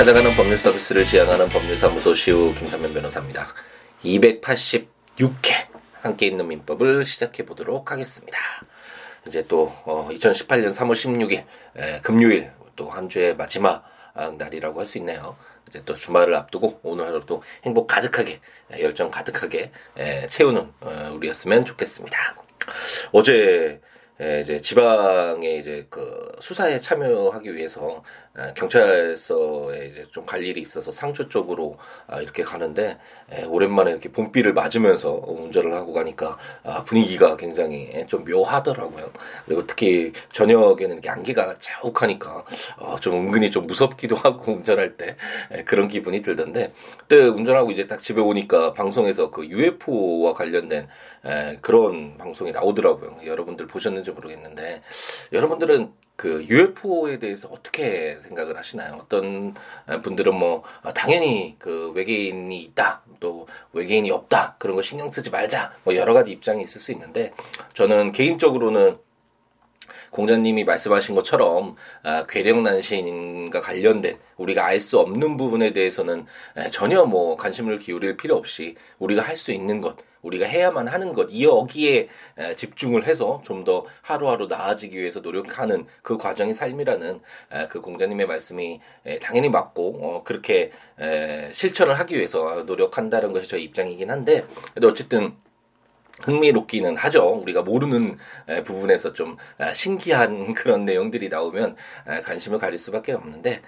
찾아가는 법률 서비스를 지향하는 법률사무소 시우 김삼면 변호사입니다. 286회 함께 있는 민법을 시작해 보도록 하겠습니다. 이제 또 어, 2018년 3월 16일 에, 금요일 또 한 주의 마지막 날이라고 할 수 있네요. 이제 또 주말을 앞두고 오늘 하루 또 행복 가득하게 열정 가득하게 에, 채우는 어, 우리였으면 좋겠습니다. 어제 이제 지방에 이제 그 수사에 참여하기 위해서 경찰서에 이제 좀 갈 일이 있어서 상주 쪽으로 아, 이렇게 가는데 오랜만에 이렇게 봄비를 맞으면서 운전을 하고 가니까 아, 분위기가 굉장히 좀 묘하더라고요. 그리고 특히 저녁에는 이렇게 안개가 자욱하니까 어, 좀 은근히 좀 무섭기도 하고 운전할 때 그런 기분이 들던데 그때 운전하고 이제 딱 집에 오니까 방송에서 그 UFO와 관련된 그런 방송이 나오더라고요. 여러분들 보셨는지 모르겠는데 여러분들은 그 UFO에 대해서 어떻게 생각을 하시나요? 어떤 분들은 뭐 아, 당연히 그 외계인이 있다, 또 외계인이 없다 그런 거 신경 쓰지 말자, 뭐 여러 가지 입장이 있을 수 있는데 저는 개인적으로는 공자님이 말씀하신 것처럼 아, 괴력난신과 관련된 우리가 알 수 없는 부분에 대해서는 전혀 뭐 관심을 기울일 필요 없이 우리가 할 수 있는 것 우리가 해야만 하는 것, 이 여기에 집중을 해서 좀 더 하루하루 나아지기 위해서 노력하는 그 과정이 삶이라는 그 공자님의 말씀이 당연히 맞고 어, 그렇게 실천을 하기 위해서 노력한다는 것이 저의 입장이긴 한데, 근데 어쨌든 흥미롭기는 하죠. 우리가 모르는 부분에서 좀 신기한 그런 내용들이 나오면 관심을 가질 수밖에 없는데,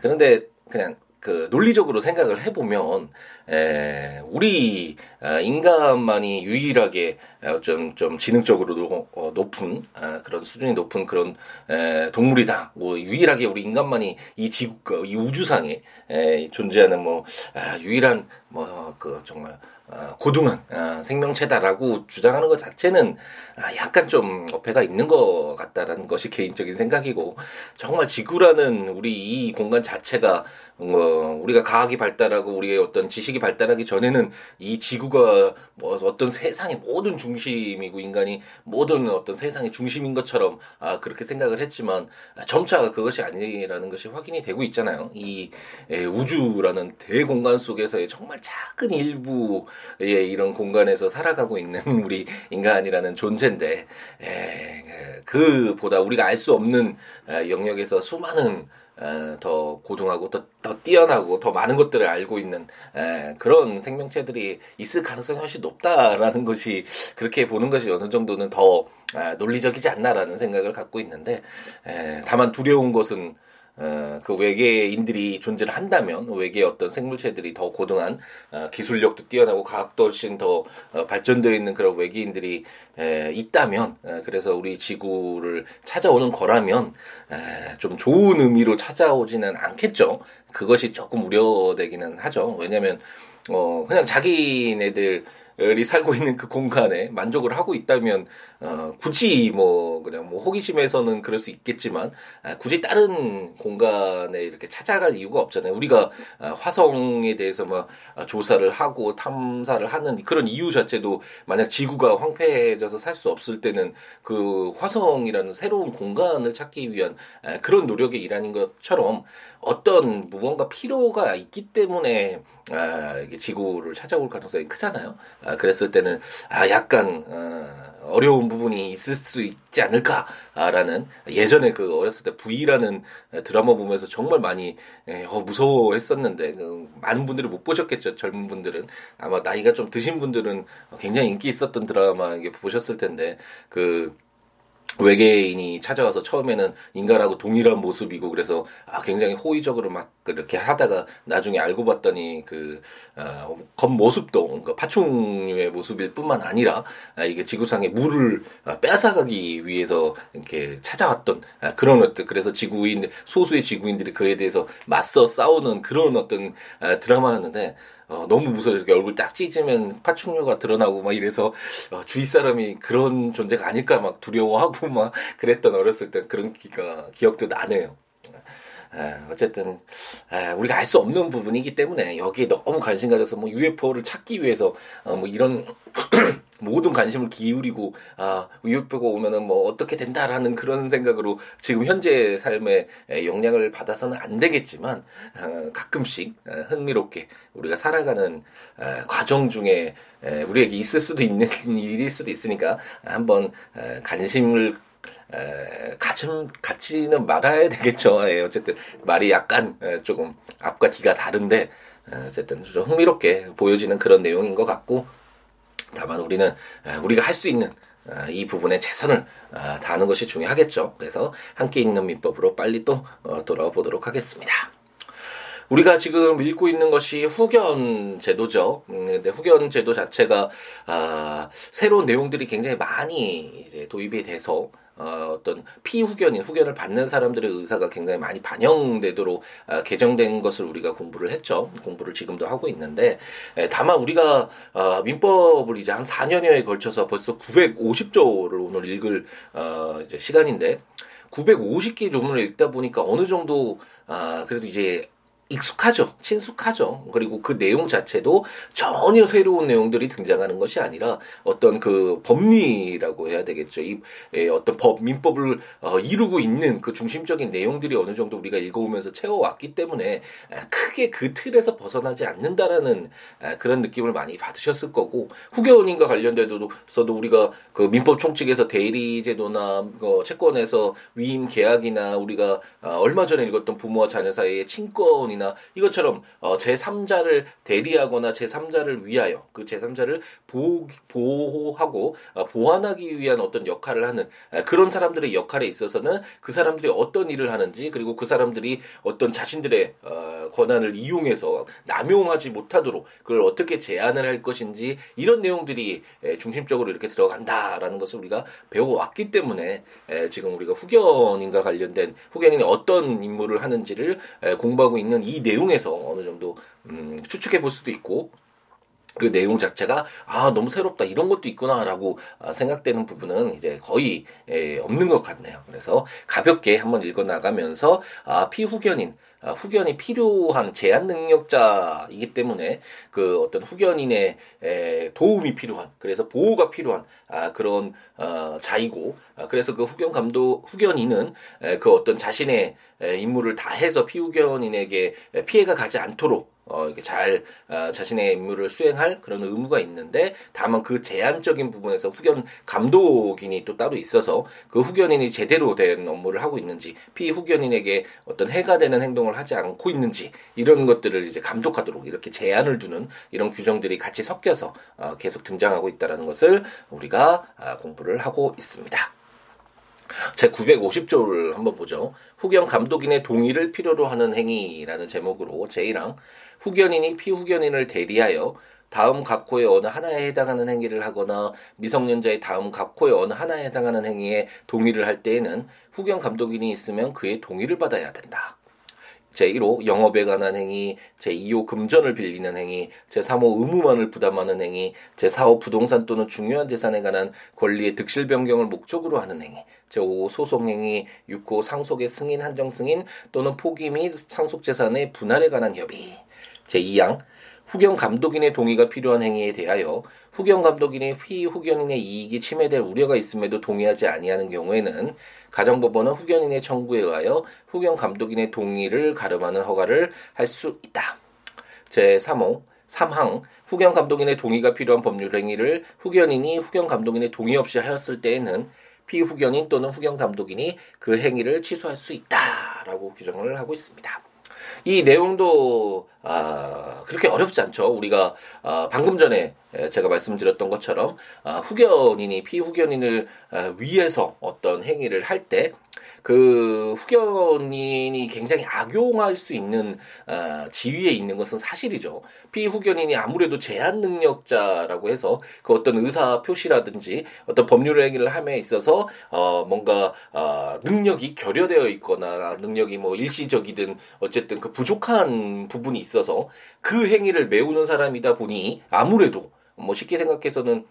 그런데 그냥 그 논리적으로 생각을 해보면 에, 우리 어, 인간만이 유일하게 좀좀 어, 좀 지능적으로 어, 높은 어, 그런 수준이 높은 그런 에, 동물이다. 뭐 유일하게 우리 인간만이 이 지구 이 우주상에 에, 존재하는 뭐 아, 유일한 뭐 그 정말 어, 고등한 어, 생명체다라고 주장하는 것 자체는 아, 약간 좀 어폐가 있는 것 같다라는 것이 개인적인 생각이고 정말 지구라는 우리 이 공간 자체가 뭐 우리가 과학이 발달하고 우리의 어떤 지식이 발달하기 전에는 이 지구가 뭐 어떤 세상의 모든 중심이고 인간이 모든 어떤 세상의 중심인 것처럼 아 그렇게 생각을 했지만 점차 그것이 아니라는 것이 확인이 되고 있잖아요. 이 에, 우주라는 대공간 속에서의 정말 작은 일부 예, 이런 공간에서 살아가고 있는 우리 인간이라는 존재인데 에, 그보다 우리가 알 수 없는 영역에서 수많은 더 고등하고 더, 더 뛰어나고 더 많은 것들을 알고 있는 그런 생명체들이 있을 가능성이 훨씬 높다라는 것이 그렇게 보는 것이 어느 정도는 더 논리적이지 않나라는 생각을 갖고 있는데 다만 두려운 것은 어, 그 외계인들이 존재를 한다면 외계 어떤 생물체들이 더 고등한 어, 기술력도 뛰어나고 과학도 훨씬 더 어, 발전되어 있는 그런 외계인들이 에, 있다면 에, 그래서 우리 지구를 찾아오는 거라면 에, 좀 좋은 의미로 찾아오지는 않겠죠. 그것이 조금 우려되기는 하죠. 왜냐하면 어 그냥 자기네들 이 살고 있는 그 공간에 만족을 하고 있다면 어, 굳이 뭐 그냥 뭐 호기심에서는 그럴 수 있겠지만 아, 굳이 다른 공간에 이렇게 찾아갈 이유가 없잖아요. 우리가 아, 화성에 대해서 막 아, 조사를 하고 탐사를 하는 그런 이유 자체도 만약 지구가 황폐해져서 살 수 없을 때는 그 화성이라는 새로운 공간을 찾기 위한 아, 그런 노력의 일환인 것처럼 어떤 무언가 필요가 있기 때문에 아, 이게 지구를 찾아올 가능성이 크잖아요. 아, 그랬을 때는 아 약간 어, 어려운 부분이 있을 수 있지 않을까라는 예전에 그 어렸을 때 V라는 드라마 보면서 정말 많이 예, 어, 무서워했었는데 그 많은 분들이 못 보셨겠죠 젊은 분들은 아마 나이가 좀 드신 분들은 굉장히 인기 있었던 드라마 이게 보셨을 텐데 그 외계인이 찾아와서 처음에는 인간하고 동일한 모습이고 그래서 아 굉장히 호의적으로 막 그렇게 하다가 나중에 알고 봤더니 그 어, 겉모습도 그 파충류의 모습일 뿐만 아니라 아, 이게 지구상의 물을 아, 뺏어가기 위해서 이렇게 찾아왔던 아, 그런 어떤 그래서 지구인 소수의 지구인들이 그에 대해서 맞서 싸우는 그런 어떤 아, 드라마였는데 어, 너무 무서워 이렇게 얼굴 딱 찢으면 파충류가 드러나고 막 이래서 어, 주위 사람이 그런 존재가 아닐까 막 두려워하고 막 그랬던 어렸을 때 그런 기가 기억도 나네요. 에, 어쨌든 에, 우리가 알 수 없는 부분이기 때문에 여기에 너무 관심 가져서 뭐 UFO를 찾기 위해서 어, 뭐 이런 모든 관심을 기울이고 아 우유표가 오면은 뭐 어떻게 된다라는 그런 생각으로 지금 현재 삶의 영향을 받아서는 안 되겠지만 어, 가끔씩 어, 흥미롭게 우리가 살아가는 어, 과정 중에 에, 우리에게 있을 수도 있는 일일 수도 있으니까 한번 에, 관심을 에, 가슴 갖지는 말아야 되겠죠. 예, 어쨌든 말이 약간 에, 조금 앞과 뒤가 다른데 에, 어쨌든 좀 흥미롭게 보여지는 그런 내용인 것 같고 다만 우리는 에, 우리가 할 수 있는 아, 이 부분에 최선을 아, 다하는 것이 중요하겠죠. 그래서 함께 있는 민법으로 빨리 또 어, 돌아와 보도록 하겠습니다. 우리가 지금 읽고 있는 것이 후견 제도죠. 음, 근데 후견 제도 자체가 아, 새로운 내용들이 굉장히 많이 도입이 돼서 어, 어떤 피후견인 후견을 받는 사람들의 의사가 굉장히 많이 반영되도록 어, 개정된 것을 우리가 공부를 했죠. 공부를 지금도 하고 있는데 에, 다만 우리가 어, 민법을 이제 한 4년여에 걸쳐서 벌써 950조를 오늘 읽을 어, 이제 시간인데 950개 조문을 읽다 보니까 어느 정도 아 그래도 이제 익숙하죠. 친숙하죠. 그리고 그 내용 자체도 전혀 새로운 내용들이 등장하는 것이 아니라 어떤 그 법리라고 해야 되겠죠. 이 에, 어떤 법 민법을 어, 이루고 있는 그 중심적인 내용들이 어느 정도 우리가 읽어오면서 채워왔기 때문에 크게 그 틀에서 벗어나지 않는다라는 그런 느낌을 많이 받으셨을 거고 후견인과 관련돼서도 우리가 그 민법 총칙에서 대리 제도나 그 채권에서 위임 계약이나 우리가 어, 얼마 전에 읽었던 부모와 자녀 사이의 친권이나 이나? 이것처럼 어, 제3자를 대리하거나 제3자를 위하여 그 제3자를 보호, 보호하고 어, 보완하기 위한 어떤 역할을 하는 에, 그런 사람들의 역할에 있어서는 그 사람들이 어떤 일을 하는지 그리고 그 사람들이 어떤 자신들의 어, 권한을 이용해서 남용하지 못하도록 그걸 어떻게 제한을 할 것인지 이런 내용들이 에, 중심적으로 이렇게 들어간다라는 것을 우리가 배워왔기 때문에 에, 지금 우리가 후견인과 관련된 후견인이 어떤 임무를 하는지를 에, 공부하고 있는 이 내용에서 어느 정도 음, 추측해 볼 수도 있고 그 내용 자체가 아 너무 새롭다 이런 것도 있구나라고 아, 생각되는 부분은 이제 거의 에, 없는 것 같네요. 그래서 가볍게 한번 읽어 나가면서 아 피후견인 아, 후견이 필요한 제한 능력자이기 때문에 그 어떤 후견인의 에, 도움이 필요한 그래서 보호가 필요한 아, 그런 어, 자이고 아, 그래서 그 후견 감독 후견인은 에, 그 어떤 자신의 에, 임무를 다해서 피후견인에게 피해가 가지 않도록 어, 이렇게 잘 어, 자신의 임무를 수행할 그런 의무가 있는데 다만 그 제한적인 부분에서 후견 감독인이 또 따로 있어서 그 후견인이 제대로 된 업무를 하고 있는지 피후견인에게 어떤 해가 되는 행동을 하지 않고 있는지 이런 것들을 이제 감독하도록 이렇게 제한을 두는 이런 규정들이 같이 섞여서 어, 계속 등장하고 있다라는 것을 우리가 아, 공부를 하고 있습니다. 제 950조를 한번 보죠. 후견 감독인의 동의를 필요로 하는 행위라는 제목으로 제1항 후견인이 피후견인을 대리하여 다음 각호의 어느 하나에 해당하는 행위를 하거나 미성년자의 다음 각호의 어느 하나에 해당하는 행위에 동의를 할 때에는 후견 감독인이 있으면 그의 동의를 받아야 된다. 제1호 영업에 관한 행위, 제2호 금전을 빌리는 행위, 제3호 의무만을 부담하는 행위, 제4호 부동산 또는 중요한 재산에 관한 권리의 득실 변경을 목적으로 하는 행위, 제5호 소송 행위, 6호 상속의 승인 한정 승인 또는 포기 및 상속 재산의 분할에 관한 협의. 제2항 후견 감독인의 동의가 필요한 행위에 대하여 후견 감독인이 피후견인의 이익이 침해될 우려가 있음에도 동의하지 아니하는 경우에는 가정법원은 후견인의 청구에 의하여 후견 감독인의 동의를 가름하는 허가를 할 수 있다. 제3호 3항 후견 감독인의 동의가 필요한 법률 행위를 후견인이 후견 감독인의 동의 없이 하였을 때에는 피후견인 또는 후견 감독인이 그 행위를 취소할 수 있다라고 규정을 하고 있습니다. 이 내용도 아, 그렇게 어렵지 않죠. 우리가 아, 방금 전에 제가 말씀드렸던 것처럼 아, 후견인이 피후견인을 아, 위해서 어떤 행위를 할 때 그 후견인이 굉장히 악용할 수 있는 어, 지위에 있는 것은 사실이죠. 피후견인이 아무래도 제한 능력자라고 해서 그 어떤 의사 표시라든지 어떤 법률 행위를 함에 있어서 어 뭔가 어 능력이 결여되어 있거나 능력이 뭐 일시적이든 어쨌든 그 부족한 부분이 있어서 그 행위를 메우는 사람이다 보니 아무래도 뭐 쉽게 생각해서는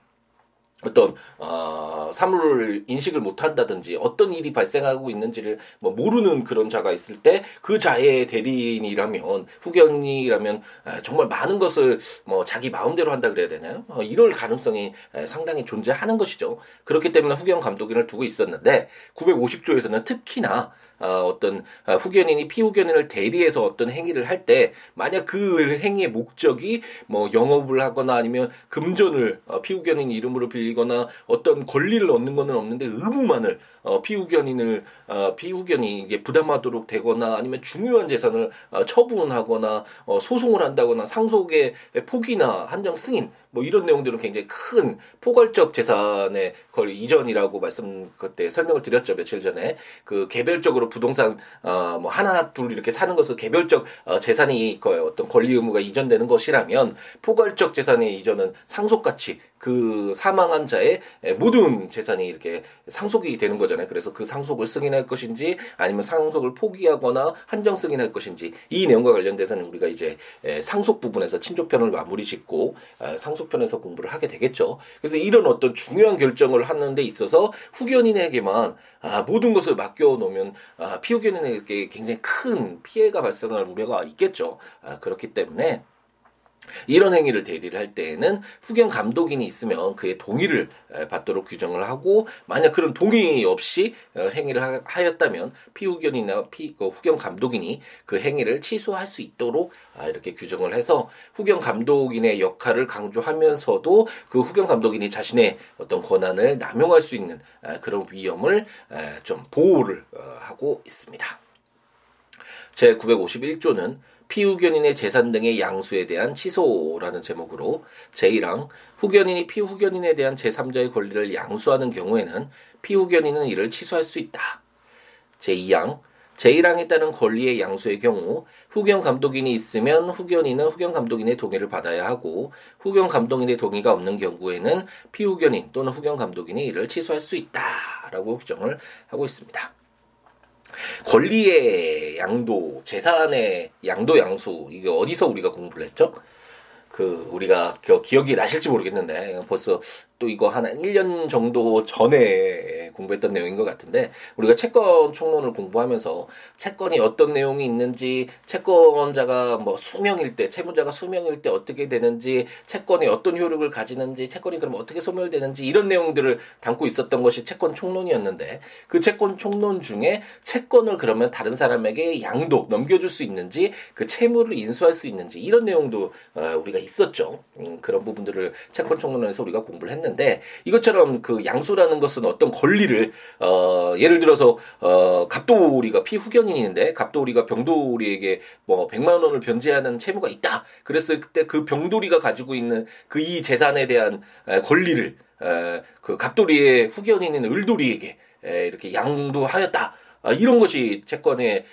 어떤 어, 사물을 인식을 못한다든지 어떤 일이 발생하고 있는지를 뭐 모르는 그런 자가 있을 때 그 자의 대리인이라면 후견이라면 정말 많은 것을 뭐 자기 마음대로 한다 그래야 되나요? 어, 이럴 가능성이 상당히 존재하는 것이죠. 그렇기 때문에 후견 감독인을 두고 있었는데 950조에서는 특히나 어, 어떤 어, 후견인이 피후견인을 대리해서 어떤 행위를 할 때 만약 그 행위의 목적이 뭐 영업을 하거나 아니면 금전을 어, 피후견인 이름으로 빌리 거나 어떤 권리를 얻는 거는 없는데 의무만을 어, 피후견인을 어, 피후견이 이게 부담하도록 되거나 아니면 중요한 재산을 어, 처분하거나 어, 소송을 한다거나 상속의 포기나 한정 승인 뭐 이런 내용들은 굉장히 큰 포괄적 재산의 걸 이전이라고 말씀 그때 설명을 드렸죠 며칠 전에. 그 개별적으로 부동산 어 뭐 하나 둘 이렇게 사는 것은 개별적 어, 재산이 그 어떤 권리 의무가 이전되는 것이라면 포괄적 재산의 이전은 상속 가치 그 사망한 자의 모든 재산이 이렇게 상속이 되는 거잖아요. 그래서 그 상속을 승인할 것인지 아니면 상속을 포기하거나 한정 승인할 것인지 이 내용과 관련돼서는 우리가 이제 상속 부분에서 친족편을 마무리 짓고 어, 상속편에서 공부를 하게 되겠죠. 그래서 이런 어떤 중요한 결정을 하는 데 있어서 후견인에게만 아, 모든 것을 맡겨 놓으면 아, 피후견인에게 굉장히 큰 피해가 발생할 우려가 있겠죠. 아, 그렇기 때문에 이런 행위를 대리를 할 때에는 후견 감독인이 있으면 그의 동의를 받도록 규정을 하고 만약 그런 동의 없이 어, 행위를 하였다면 피후견이나 피그 후견 감독인이 그 행위를 취소할 수 있도록 아, 이렇게 규정을 해서 후견 감독인의 역할을 강조하면서도 그 후견 감독인이 자신의 어떤 권한을 남용할 수 있는 아, 그런 위험을 좀 보호를 어, 하고 있습니다. 제 951조는 피후견인의 재산 등의 양수에 대한 취소라는 제목으로 제1항 후견인이 피후견인에 대한 제3자의 권리를 양수하는 경우에는 피후견인은 이를 취소할 수 있다. 제2항 제1항에 따른 권리의 양수의 경우 후견 감독인이 있으면 후견인은 후견 감독인의 동의를 받아야 하고 후견 감독인의 동의가 없는 경우에는 피후견인 또는 후견 감독인이 이를 취소할 수 있다라고 규정을 하고 있습니다. 권리의 양도, 재산의 양도 양수 이게 어디서 우리가 공부를 했죠? 그 우리가 기억이 나실지 모르겠는데 벌써 또 이거 한 1년 정도 전에 공부했던 내용인 것 같은데 우리가 채권 총론을 공부하면서 채권이 어떤 내용이 있는지 채권자가 뭐 수명일 때 채무자가 수명일 때 어떻게 되는지 채권이 어떤 효력을 가지는지 채권이 그럼 어떻게 소멸되는지 이런 내용들을 담고 있었던 것이 채권 총론이었는데 그 채권 총론 중에 채권을 그러면 다른 사람에게 양도 넘겨줄 수 있는지 그 채무를 인수할 수 있는지 이런 내용도 어, 우리가 있었죠. 음, 그런 부분들을 채권 총론에서 우리가 공부를 했는데 했는데 이것처럼 그 양수라는 것은 어떤 권리를 어 예를 들어서 어 갑돌이가 피후견인인데 갑돌이가 병돌이에게 뭐 100만 원을 변제하는 채무가 있다. 그랬을 때 그 병돌이가 가지고 있는 그 이 재산에 대한 권리를 그 갑돌이의 후견인인 을돌이에게 이렇게 양도하였다. 아, 이런 것이 채권의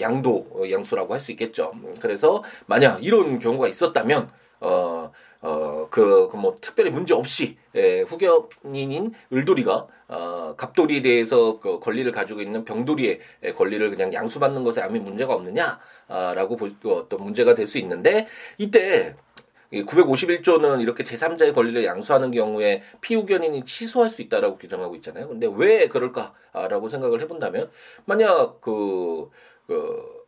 양도 어, 양수라고 할 수 있겠죠. 그래서 만약 이런 경우가 있었다면 어, 어, 그, 그 뭐, 특별히 문제 없이, 예, 후견인인 을돌이가, 어, 갑돌이에 대해서 그 권리를 가지고 있는 병돌이의 권리를 그냥 양수받는 것에 아무 문제가 없느냐, 아, 라고 볼, 어떤 문제가 될 수 있는데, 이때, 951조는 이렇게 제3자의 권리를 양수하는 경우에 피후견인이 취소할 수 있다라고 규정하고 있잖아요. 근데 왜 그럴까라고 생각을 해본다면, 만약 그, 그,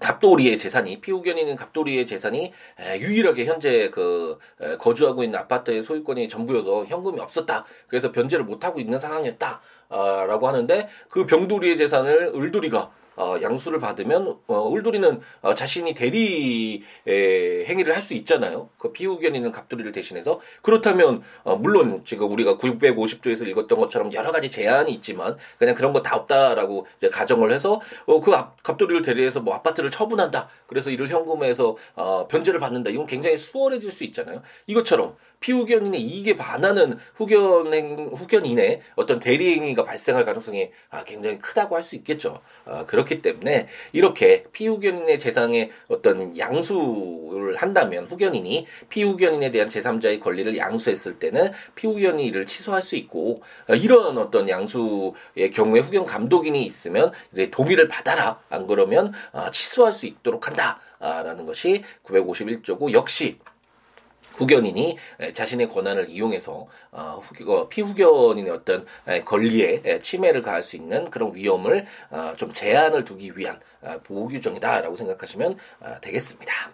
갑돌이의 재산이 피후견인인 갑돌이의 재산이 유일하게 현재 그 거주하고 있는 아파트의 소유권이 전부여서 현금이 없었다. 그래서 변제를 못 하고 있는 상황이었다라고 하는데 그 병돌이의 재산을 을돌이가 어, 양수를 받으면 어, 울돌이는 어, 자신이 대리 에, 행위를 할 수 있잖아요. 그 피후견인은 갑돌이를 대신해서 그렇다면 어, 물론 지금 우리가 950조에서 읽었던 것처럼 여러 가지 제한이 있지만 그냥 그런 거 다 없다라고 이제 가정을 해서 어, 그 갑돌이를 대리해서 뭐 아파트를 처분한다. 그래서 이를 현금에서 어, 변제를 받는다. 이건 굉장히 수월해질 수 있잖아요. 이것처럼 피후견인의 이익에 반하는 후견행 후견인의 어떤 대리행위가 발생할 가능성이 아, 굉장히 크다고 할 수 있겠죠. 아, 그렇기 때문에 이렇게 피후견인의 재산에 어떤 양수를 한다면 후견인이 피후견인에 대한 제3자의 권리를 양수했을 때는 피후견이 이를 취소할 수 있고 아, 이런 어떤 양수의 경우에 후견 감독인이 있으면 동의를 받아라 안 그러면 아, 취소할 수 있도록 한다라는 것이 951조고 역시 후견인이 자신의 권한을 이용해서 어, 어, 피후견인의 어떤 권리에 침해를 가할 수 있는 그런 위험을 어, 좀 제한을 두기 위한 보호 규정이다라고 생각하시면 되겠습니다.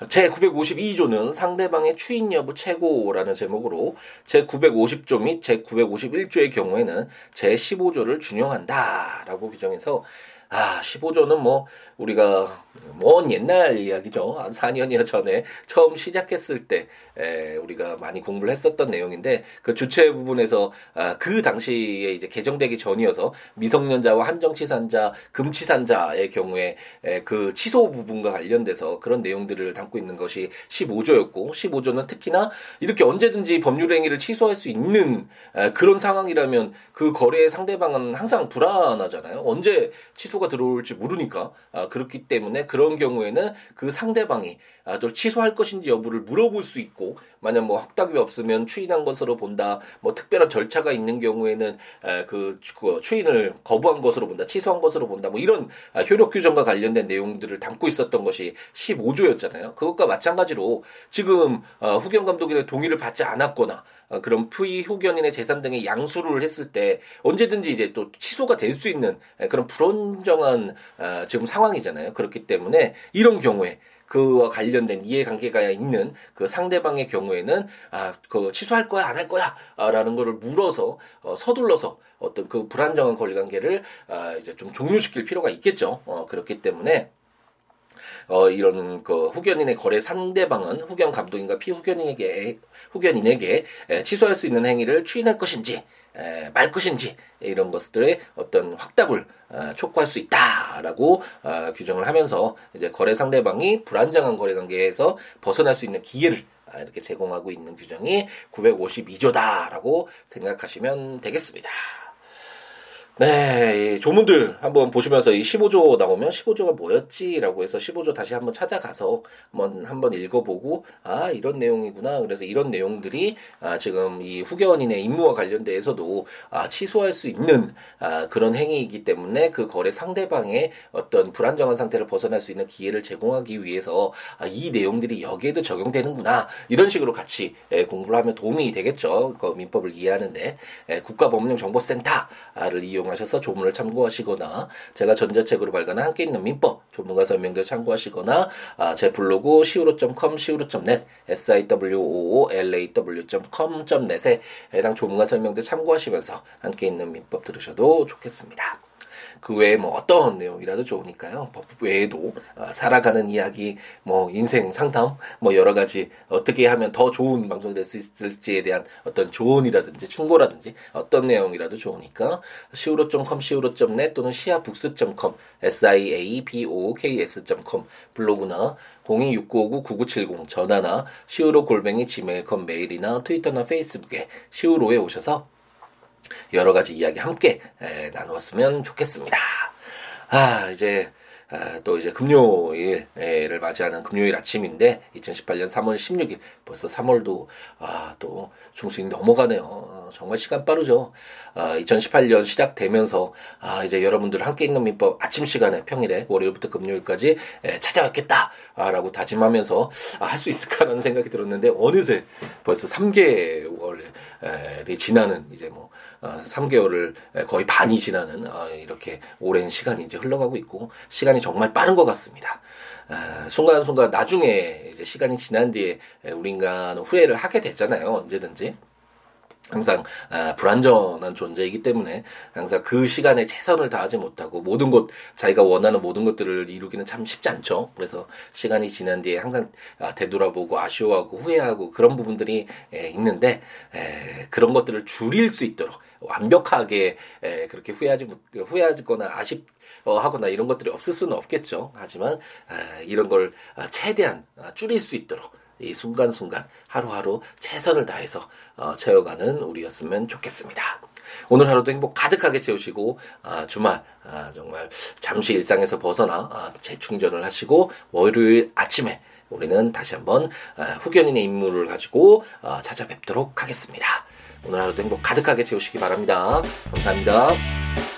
제952조는 상대방의 추인 여부 최고라는 제목으로 제950조 및 제951조의 경우에는 제15조를 준용한다라고 규정해서 아, 15조는 뭐, 우리가, 먼 옛날 이야기죠. 한 4년여 전에 처음 시작했을 때, 에, 우리가 많이 공부를 했었던 내용인데, 그 주체 부분에서, 아, 그 당시에 이제 개정되기 전이어서 미성년자와 한정치산자, 금치산자의 경우에, 에, 그 취소 부분과 관련돼서 그런 내용들을 담고 있는 것이 15조였고, 15조는 특히나 이렇게 언제든지 법률 행위를 취소할 수 있는 에, 그런 상황이라면 그 거래의 상대방은 항상 불안하잖아요. 언제 취소 취소가 들어올지 모르니까 아, 그렇기 때문에 그런 경우에는 그 상대방이 아, 또 취소할 것인지 여부를 물어볼 수 있고 만약 뭐 확답이 없으면 추인한 것으로 본다 뭐 특별한 절차가 있는 경우에는 아, 그, 그 추인을 거부한 것으로 본다 취소한 것으로 본다 뭐 이런 아, 효력 규정과 관련된 내용들을 담고 있었던 것이 15조였잖아요. 그것과 마찬가지로 지금 어, 후견 감독인의 동의를 받지 않았거나 어, 그런 푸이 후견인의 재산 등의 양수를 했을 때 언제든지 이제 또 취소가 될 수 있는 그런 불안정한 어, 지금 상황이잖아요. 그렇기 때문에 이런 경우에 그와 관련된 이해관계가 있는 그 상대방의 경우에는 아 그 취소할 거야 안 할 거야라는 거를 물어서 어, 서둘러서 어떤 그 불안정한 권리관계를 아 이제 좀 종료시킬 필요가 있겠죠. 어 그렇기 때문에 어, 이런 그 후견인의 거래 상대방은 후견 감독인과 피후견인에게 후견인에게 에, 취소할 수 있는 행위를 추인할 것인지 에, 말 것인지 이런 것들의 어떤 확답을 어, 촉구할 수 있다라고 어, 규정을 하면서 이제 거래 상대방이 불안정한 거래 관계에서 벗어날 수 있는 기회를 아, 이렇게 제공하고 있는 규정이 952조다라고 생각하시면 되겠습니다. 네, 조문들 한번 보시면서 이 15조 나오면 15조가 뭐였지라고 해서 15조 다시 한번 찾아가서 한번 한번 읽어보고 아 이런 내용이구나. 그래서 이런 내용들이 아 지금 이 후견인의 임무와 관련돼서도 아 취소할 수 있는 아 그런 행위이기 때문에 그 거래 상대방의 어떤 불안정한 상태를 벗어날 수 있는 기회를 제공하기 위해서 아, 이 내용들이 여기에도 적용되는구나. 이런 식으로 같이 예, 공부를 하면 도움이 되겠죠. 그 민법을 이해하는데 예, 국가법령정보센터를 이용 이용하셔서 조문을 참고하시거나 제가 전자책으로 발간한 함께 있는 민법 조문과 설명들 참고하시거나 아, 제 블로그 siwo.com, siwo.net, siwoolaw.com.net에 해당 조문과 설명들 참고하시면서 함께 있는 민법 들으셔도 좋겠습니다. 그 외에 뭐 어떤 내용이라도 좋으니까요. 법 외에도 어, 살아가는 이야기, 뭐 인생 상담, 뭐 여러 가지 어떻게 하면 더 좋은 방송이 될 수 있을지에 대한 어떤 조언이라든지 충고라든지 어떤 내용이라도 좋으니까 siwo.com, siwo.net 또는 siabooks.com, siaboks.com 블로그나 026959-9970 전화나 siwo 골뱅이 gmail.com 메일이나 트위터나 페이스북에 siwo에 오셔서 여러 가지 이야기 함께 에, 나누었으면 좋겠습니다. 아, 이제 아, 또 이제 금요일을 맞이하는 금요일 아침인데 2018년 3월 16일 벌써 3월도 아, 또 중순이 넘어가네요. 어, 정말 시간 빠르죠. 아, 2018년 시작되면서 아, 이제 여러분들 함께 있는 민법 아침 시간에 평일에 월요일부터 금요일까지 에, 찾아뵙겠다라고 다짐하면서 아, 할 수 있을까라는 생각이 들었는데 어느새 벌써 3개월이 지나는 이제 뭐 어, 3개월을 거의 반이 지나는 어, 이렇게 오랜 시간이 이제 흘러가고 있고 시간이 정말 빠른 것 같습니다. 어, 순간순간 나중에 이제 시간이 지난 뒤에 우리 인간은 후회를 하게 되잖아요. 언제든지. 항상 아, 불안전한 존재이기 때문에 항상 그 시간에 최선을 다하지 못하고 모든 것 자기가 원하는 모든 것들을 이루기는 참 쉽지 않죠. 그래서 시간이 지난 뒤에 항상 아, 되돌아보고 아쉬워하고 후회하고 그런 부분들이 에, 있는데 에, 그런 것들을 줄일 수 있도록 완벽하게 에, 그렇게 후회하지 못 후회하거나 아쉽 어, 하거나 이런 것들이 없을 수는 없겠죠. 하지만 에, 이런 걸 아, 최대한 아, 줄일 수 있도록 이 순간순간 하루하루 최선을 다해서 어, 채워가는 우리였으면 좋겠습니다. 오늘 하루도 행복 가득하게 채우시고 아, 주말 아, 정말 잠시 일상에서 벗어나 아, 재충전을 하시고 월요일 아침에 우리는 다시 한번 아, 후견인의 임무를 가지고 아, 찾아뵙도록 하겠습니다. 오늘 하루도 행복 가득하게 채우시기 바랍니다. 감사합니다.